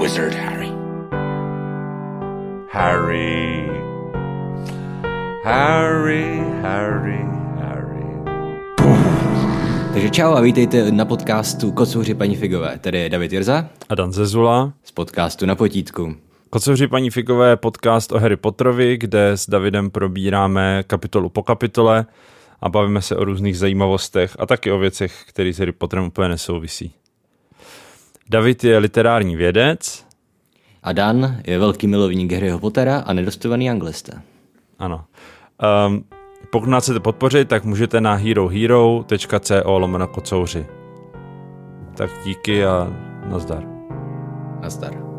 wizard Harry. Harry. Harry, Harry, Harry. Takže čau a vítejte na podcastu Kocouři paní Figové. Tady je David Jirza A Dan Zezula. z podcastu Na potítku. Kocouři paní Figové je podcast o Harry Potterovi, kde s Davidem probíráme kapitolu po kapitole a bavíme se o různých zajímavostech a taky o věcech, které s Harry Potterem úplně nesouvisí. David je literární vědec, A Dan je velký milovník Harryho Pottera a nedostovaný anglista. ano. Um, pokud nás chcete podpořit, tak můžete na herohero.co lomeno kocouři. Tak díky a nazdar. Nazdar.